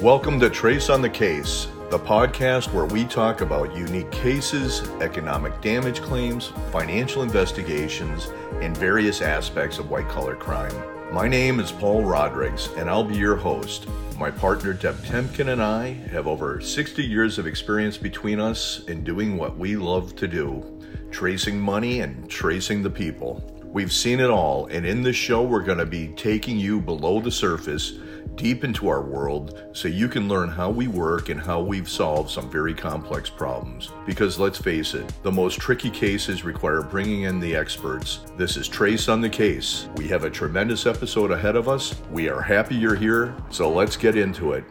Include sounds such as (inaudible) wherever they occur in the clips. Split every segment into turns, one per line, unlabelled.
Welcome to Trace on the Case, the podcast where we talk about unique cases, economic damage claims, financial investigations, and various aspects of white collar crime. My name is Paul Rodrigues, and I'll be your host. My partner Deb Tempkin and I have over 60 years of experience between us in doing what we love to do tracing money and tracing the people. We've seen it all, and in this show, we're going to be taking you below the surface deep into our world so you can learn how we work and how we've solved some very complex problems. Because let's face it, the most tricky cases require bringing in the experts. This is Trace on the Case. We have a tremendous episode ahead of us. We are happy you're here, so let's get into it.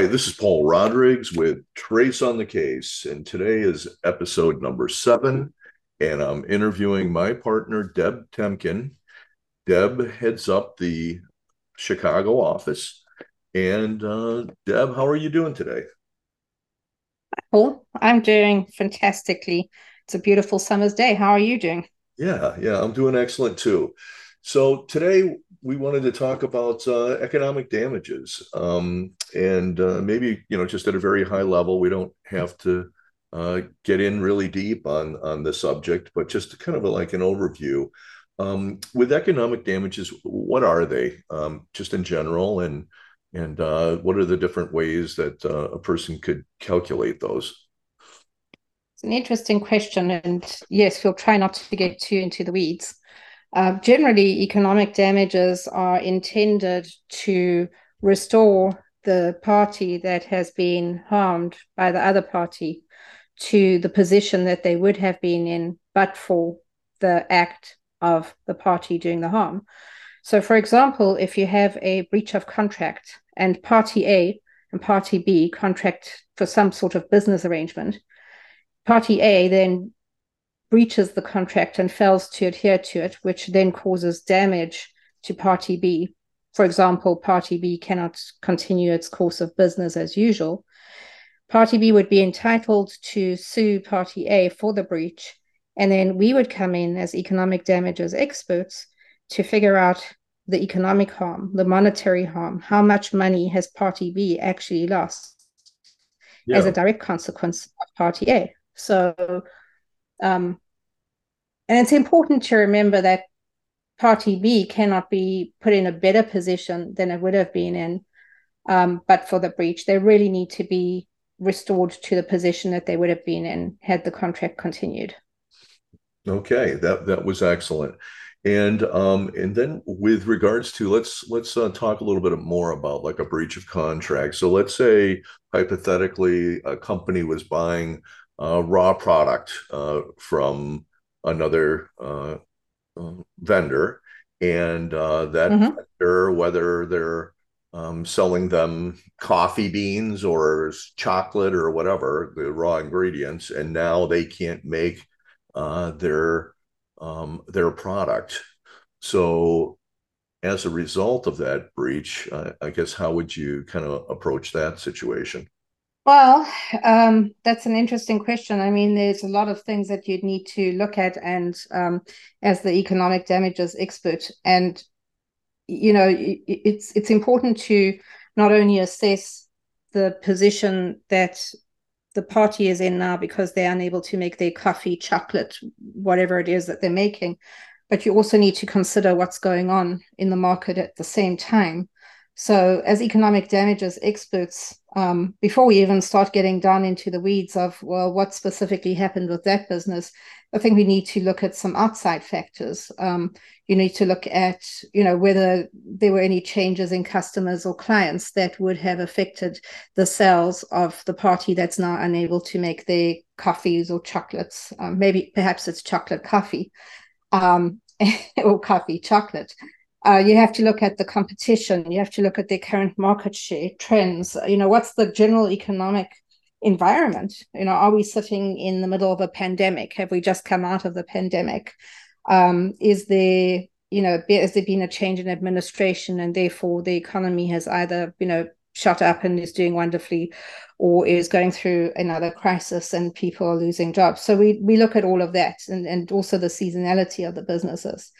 Hi, this is Paul Rodrigues with Trace on the Case, and today is episode number seven, and I'm interviewing my partner, Deb Tempkin. Deb heads up the Chicago office. And uh, Deb, how are you doing today?
Paul, I'm doing fantastically. It's a beautiful summer's day. How are you doing?
Yeah, yeah, I'm doing excellent too. So today we wanted to talk about uh, economic damages, um, and uh, maybe you know just at a very high level. We don't have to uh, get in really deep on on the subject, but just kind of a, like an overview. Um, with economic damages, what are they, um, just in general, and and uh, what are the different ways that uh, a person could calculate those?
It's an interesting question, and yes, we'll try not to get too into the weeds. Uh, generally, economic damages are intended to restore the party that has been harmed by the other party to the position that they would have been in but for the act of the party doing the harm. So, for example, if you have a breach of contract and party A and party B contract for some sort of business arrangement, party A then breaches the contract and fails to adhere to it, which then causes damage to Party B. For example, Party B cannot continue its course of business as usual. Party B would be entitled to sue Party A for the breach, and then we would come in as economic damages experts to figure out the economic harm, the monetary harm, how much money has Party B actually lost yeah. as a direct consequence of Party A. So um, and it's important to remember that Party B cannot be put in a better position than it would have been in, um, but for the breach. They really need to be restored to the position that they would have been in had the contract continued.
Okay, that that was excellent. And um, and then with regards to let's let's uh, talk a little bit more about like a breach of contract. So let's say hypothetically a company was buying uh, raw product uh, from another uh, uh, vendor, and uh, that mm-hmm. vendor, whether they're um, selling them coffee beans or chocolate or whatever the raw ingredients, and now they can't make uh, their um, their product. So, as a result of that breach, uh, I guess how would you kind of approach that situation?
Well, um, that's an interesting question. I mean, there's a lot of things that you'd need to look at, and um, as the economic damages expert, and you know, it's it's important to not only assess the position that the party is in now because they're unable to make their coffee, chocolate, whatever it is that they're making, but you also need to consider what's going on in the market at the same time. So, as economic damages experts, um, before we even start getting down into the weeds of, well, what specifically happened with that business, I think we need to look at some outside factors. Um, you need to look at, you know, whether there were any changes in customers or clients that would have affected the sales of the party that's now unable to make their coffees or chocolates. Um, maybe perhaps it's chocolate coffee um, (laughs) or coffee chocolate. Uh, you have to look at the competition. You have to look at the current market share trends. You know, what's the general economic environment? You know, are we sitting in the middle of a pandemic? Have we just come out of the pandemic? Um, is there, you know, has there been a change in administration and therefore the economy has either, you know, shut up and is doing wonderfully or is going through another crisis and people are losing jobs. So we we look at all of that and, and also the seasonality of the businesses.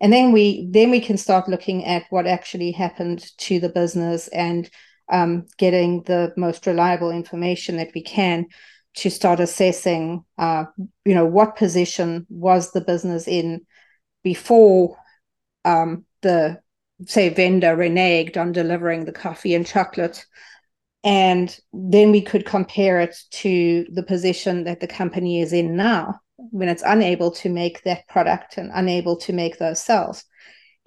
And then we then we can start looking at what actually happened to the business and um, getting the most reliable information that we can to start assessing, uh, you know, what position was the business in before um, the say vendor reneged on delivering the coffee and chocolate. And then we could compare it to the position that the company is in now when it's unable to make that product and unable to make those sales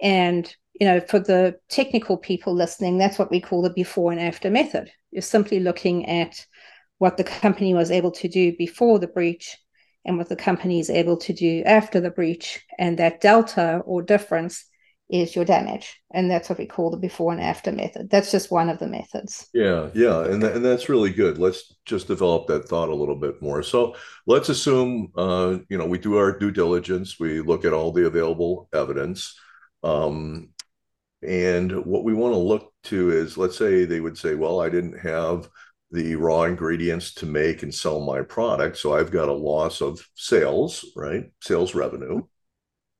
and you know for the technical people listening that's what we call the before and after method. You're simply looking at what the company was able to do before the breach and what the company is able to do after the breach. And that delta or difference is your damage. And that's what we call the before and after method. That's just one of the methods.
Yeah yeah. And, th- and that's really good. Let's just develop that thought a little bit more. So let's assume uh, you know we do our due diligence. We look at all the available evidence. Um, and what we want to look to is let's say they would say well i didn't have the raw ingredients to make and sell my product so i've got a loss of sales right? Sales revenue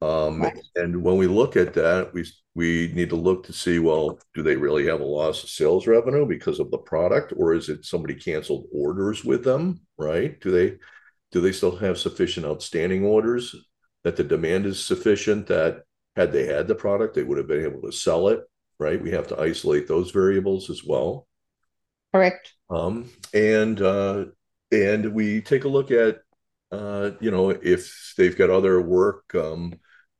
um, right. And when we look at that, we we need to look to see well, do they really have a loss of sales revenue because of the product, or is it somebody canceled orders with them? Right? Do they do they still have sufficient outstanding orders that the demand is sufficient that had they had the product, they would have been able to sell it? Right? We have to isolate those variables as well.
Correct.
Um, and uh, and we take a look at uh, you know if they've got other work um,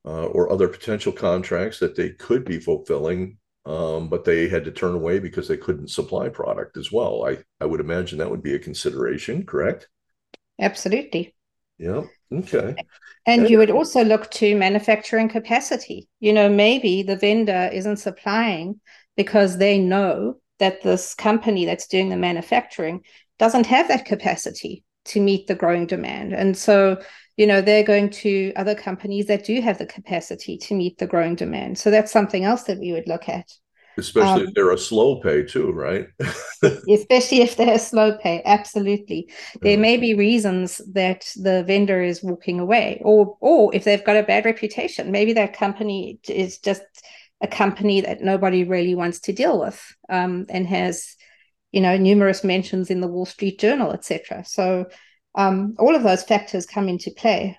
uh, or other potential contracts that they could be fulfilling, um, but they had to turn away because they couldn't supply product as well. I, I would imagine that would be a consideration, correct?
Absolutely.
Yeah. Okay.
And you would also look to manufacturing capacity. You know, maybe the vendor isn't supplying because they know that this company that's doing the manufacturing doesn't have that capacity to meet the growing demand. And so you know they're going to other companies that do have the capacity to meet the growing demand. So that's something else that we would look at.
Especially um, if they're a slow pay too right? (laughs)
Especially if they're a slow pay absolutely. There may be reasons that the vendor is walking away or or if they've got a bad reputation maybe that company is just a company that nobody really wants to deal with um, and has you know numerous mentions in the wall street journal etc so um, all of those factors come into play.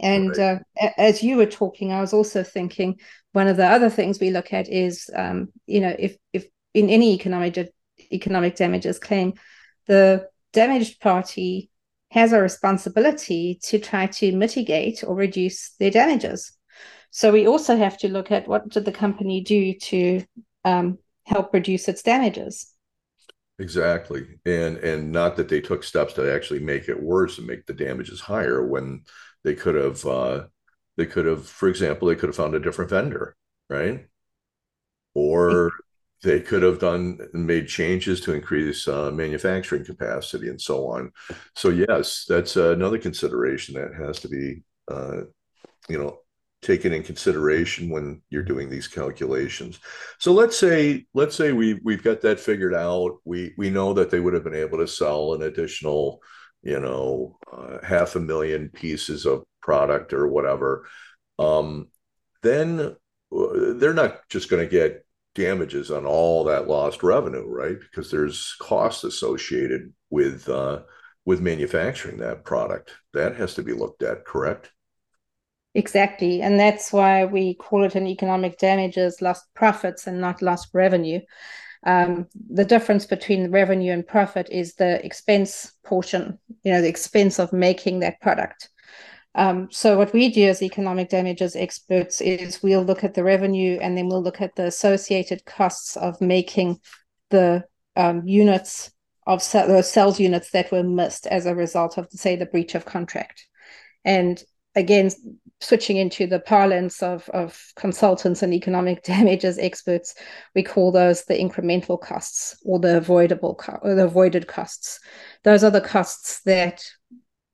And right. uh, as you were talking, I was also thinking one of the other things we look at is, um, you know, if if in any economic economic damages claim, the damaged party has a responsibility to try to mitigate or reduce their damages. So we also have to look at what did the company do to um, help reduce its damages.
Exactly. And and not that they took steps to actually make it worse and make the damages higher when they could have uh they could have, for example, they could have found a different vendor, right? Or they could have done made changes to increase uh, manufacturing capacity and so on. So yes, that's another consideration that has to be, uh, you know, taken in consideration when you're doing these calculations. So let's say let's say we we've got that figured out. We we know that they would have been able to sell an additional, you know, uh, half a million pieces of product or whatever. Um, then uh, they're not just going to get damages on all that lost revenue, right? Because there's costs associated with uh, with manufacturing that product. That has to be looked at, correct?
Exactly. And that's why we call it an economic damages, lost profits and not lost revenue. Um, the difference between revenue and profit is the expense portion, you know, the expense of making that product. Um, so what we do as economic damages experts is we'll look at the revenue and then we'll look at the associated costs of making the um, units of those sales units that were missed as a result of, say, the breach of contract. And again, switching into the parlance of, of consultants and economic (laughs) damages experts, we call those the incremental costs or the avoidable co- or the avoided costs. Those are the costs that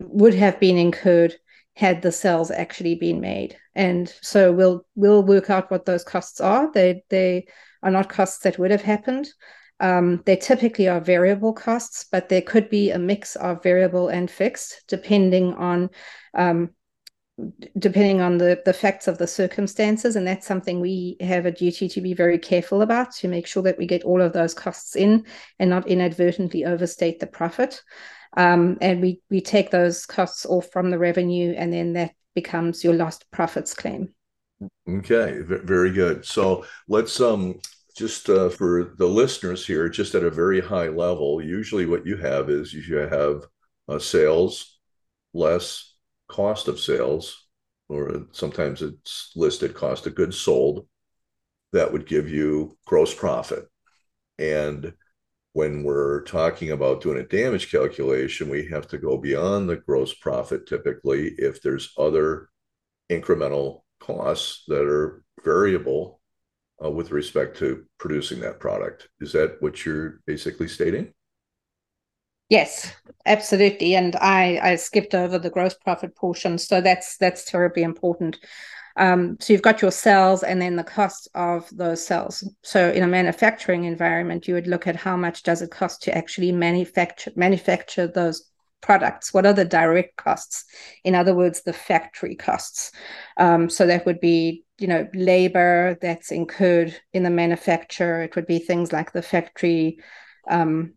would have been incurred had the sales actually been made. And so we'll we'll work out what those costs are. They they are not costs that would have happened. Um, they typically are variable costs, but there could be a mix of variable and fixed, depending on um, depending on the, the facts of the circumstances. And that's something we have a duty to be very careful about to make sure that we get all of those costs in and not inadvertently overstate the profit. Um, and we, we take those costs off from the revenue, and then that becomes your lost profits claim.
Okay, very good. So let's um just uh, for the listeners here, just at a very high level. Usually, what you have is you have uh, sales less cost of sales, or sometimes it's listed cost of goods sold, that would give you gross profit. And when we're talking about doing a damage calculation, we have to go beyond the gross profit typically if there's other incremental costs that are variable uh, with respect to producing that product. Is that what you're basically stating?
Yes, absolutely. And I, I skipped over the gross profit portion. So that's that's terribly important. Um, so you've got your cells and then the cost of those cells. So in a manufacturing environment, you would look at how much does it cost to actually manufacture manufacture those products. What are the direct costs? In other words, the factory costs. Um, so that would be you know labor that's incurred in the manufacture. It would be things like the factory um,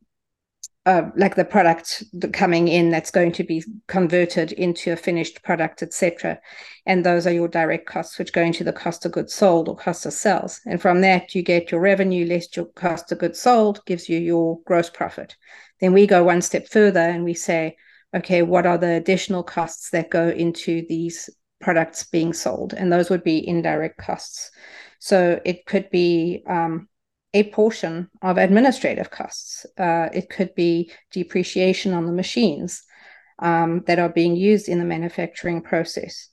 uh, like the product coming in that's going to be converted into a finished product, etc. And those are your direct costs, which go into the cost of goods sold or cost of sales. And from that, you get your revenue less your cost of goods sold, gives you your gross profit. Then we go one step further and we say, okay, what are the additional costs that go into these products being sold? And those would be indirect costs. So it could be um, a portion of administrative costs. Uh, it could be depreciation on the machines um, that are being used in the manufacturing process.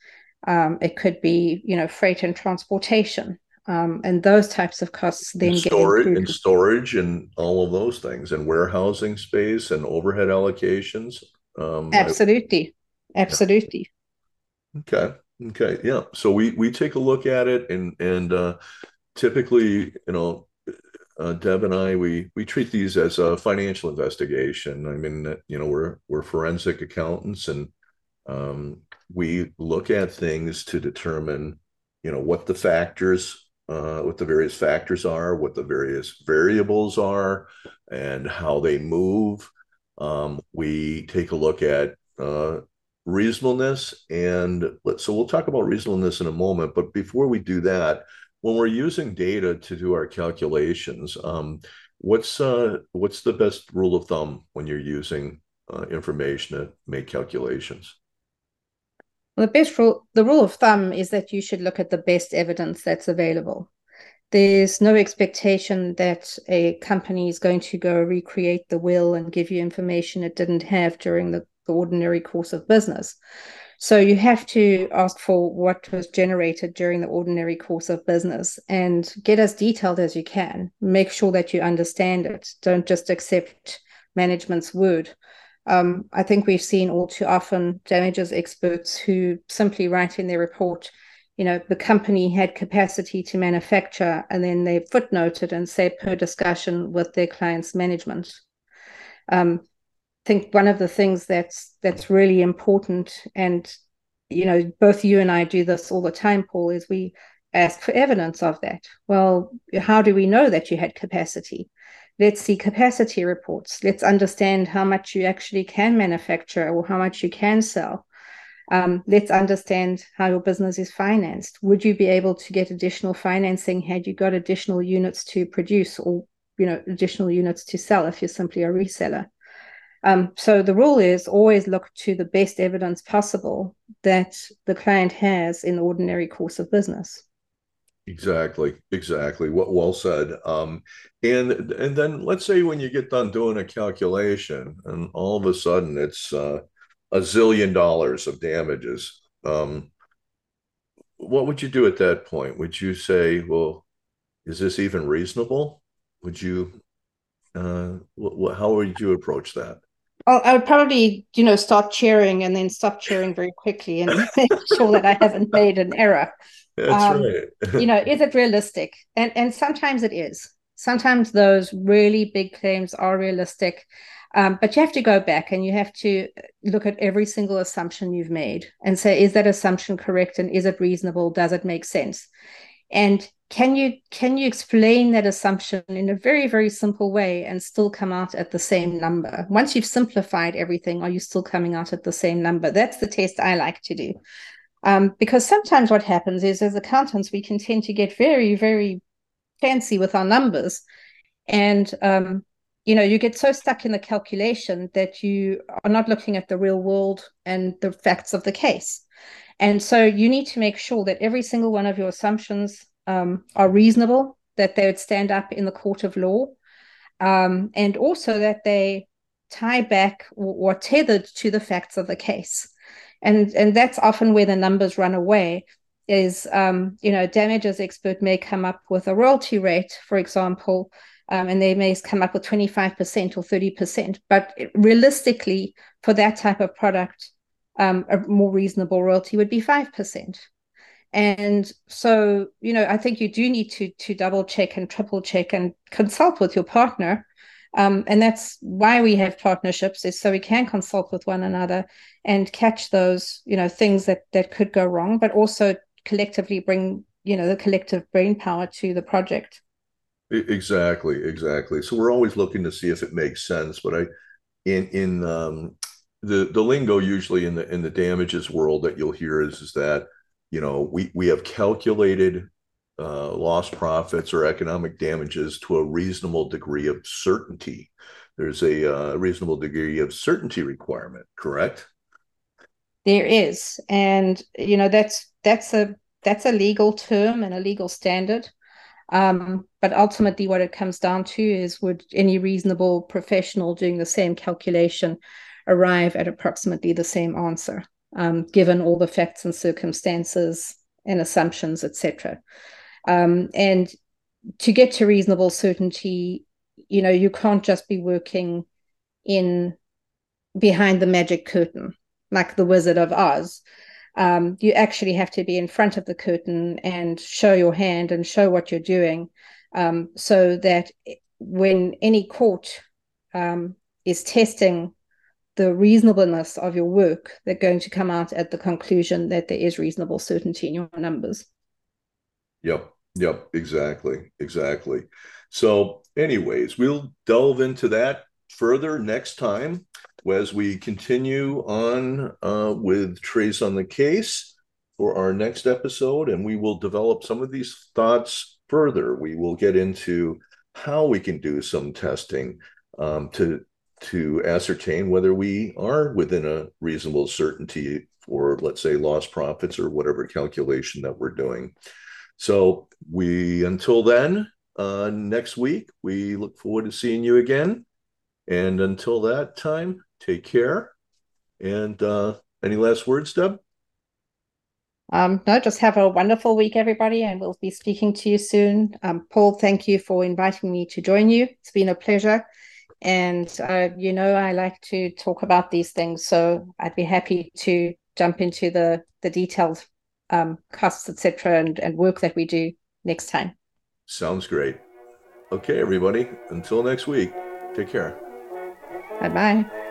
Um, it could be, you know, freight and transportation, um, and those types of costs then
and storage and storage and all of those things, and warehousing space and overhead allocations.
Um, absolutely, I, absolutely.
Okay, okay, yeah. So we we take a look at it, and and uh, typically, you know, uh, Deb and I, we we treat these as a financial investigation. I mean, you know, we're we're forensic accountants, and um, we look at things to determine, you know, what the factors, uh, what the various factors are, what the various variables are, and how they move. Um, we take a look at uh, reasonableness, and so we'll talk about reasonableness in a moment. But before we do that when we're using data to do our calculations, um, what's uh, what's the best rule of thumb when you're using uh, information to make calculations?
Well, the best rule, the rule of thumb is that you should look at the best evidence that's available. There's no expectation that a company is going to go recreate the will and give you information it didn't have during the, the ordinary course of business. So you have to ask for what was generated during the ordinary course of business and get as detailed as you can. Make sure that you understand it. Don't just accept management's word. Um, I think we've seen all too often damages experts who simply write in their report, you know, the company had capacity to manufacture, and then they footnoted and say per discussion with their client's management. Um, think one of the things that's that's really important and you know both you and i do this all the time paul is we ask for evidence of that. Well how do we know that you had capacity? Let's see capacity reports. Let's understand how much you actually can manufacture or how much you can sell. Um, let's understand how your business is financed. Would you be able to get additional financing had you got additional units to produce or you know additional units to sell if you're simply a reseller um, so the rule is always look to the best evidence possible that the client has in the ordinary course of business.
Exactly, exactly. What well said. Um, and and then let's say when you get done doing a calculation, and all of a sudden it's uh, a zillion dollars of damages. Um, what would you do at that point? Would you say, well, is this even reasonable? Would you? Uh, wh- how would you approach that?
I would probably, you know, start cheering and then stop cheering very quickly and (laughs) make sure that I haven't made an error.
That's um, right.
you know, is it realistic? And and sometimes it is. Sometimes those really big claims are realistic. Um, but you have to go back and you have to look at every single assumption you've made and say, is that assumption correct and is it reasonable? Does it make sense? And can you can you explain that assumption in a very very simple way and still come out at the same number? Once you've simplified everything, are you still coming out at the same number? That's the test I like to do. Um, because sometimes what happens is, as accountants, we can tend to get very, very fancy with our numbers, and um, you know you get so stuck in the calculation that you are not looking at the real world and the facts of the case and so you need to make sure that every single one of your assumptions um, are reasonable that they would stand up in the court of law um, and also that they tie back or, or tethered to the facts of the case and and that's often where the numbers run away is um, you know damages expert may come up with a royalty rate for example um, and they may come up with 25% or 30%. But realistically, for that type of product, um, a more reasonable royalty would be 5%. And so, you know, I think you do need to to double check and triple check and consult with your partner. Um, and that's why we have partnerships is so we can consult with one another and catch those, you know, things that that could go wrong, but also collectively bring, you know, the collective brain power to the project.
Exactly, exactly. So we're always looking to see if it makes sense. But I, in in um, the the lingo usually in the in the damages world that you'll hear is is that you know we we have calculated uh, lost profits or economic damages to a reasonable degree of certainty. There's a uh, reasonable degree of certainty requirement, correct?
There is, and you know that's that's a that's a legal term and a legal standard. Um, but ultimately, what it comes down to is would any reasonable professional doing the same calculation arrive at approximately the same answer, um, given all the facts and circumstances and assumptions, etc. Um, and to get to reasonable certainty, you know, you can't just be working in behind the magic curtain like the Wizard of Oz um, you actually have to be in front of the curtain and show your hand and show what you're doing um, so that when any court um, is testing the reasonableness of your work, they're going to come out at the conclusion that there is reasonable certainty in your numbers.
Yep, yep, exactly, exactly. So, anyways, we'll delve into that further next time as we continue on uh, with Trace on the Case for our next episode, and we will develop some of these thoughts further. We will get into how we can do some testing um, to to ascertain whether we are within a reasonable certainty for, let's say, lost profits or whatever calculation that we're doing. So we until then, uh, next week, we look forward to seeing you again. And until that time, take care. And uh, any last words, Deb?
Um, no, just have a wonderful week, everybody, and we'll be speaking to you soon. Um, Paul, thank you for inviting me to join you. It's been a pleasure. And, uh, you know, I like to talk about these things, so I'd be happy to jump into the, the detailed um, costs, etc., and, and work that we do next time.
Sounds great. Okay, everybody, until next week, take care.
Bye bye.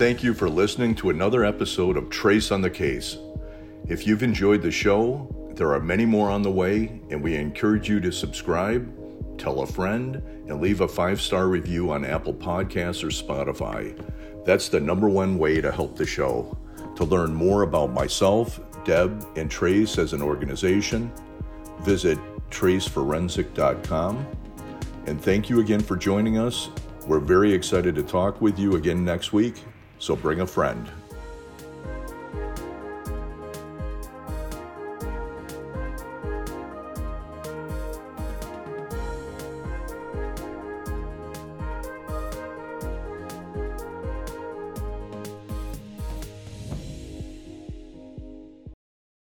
Thank you for listening to another episode of Trace on the Case. If you've enjoyed the show, there are many more on the way, and we encourage you to subscribe, tell a friend, and leave a five star review on Apple Podcasts or Spotify. That's the number one way to help the show. To learn more about myself, Deb, and Trace as an organization, visit traceforensic.com. And thank you again for joining us. We're very excited to talk with you again next week so bring a friend.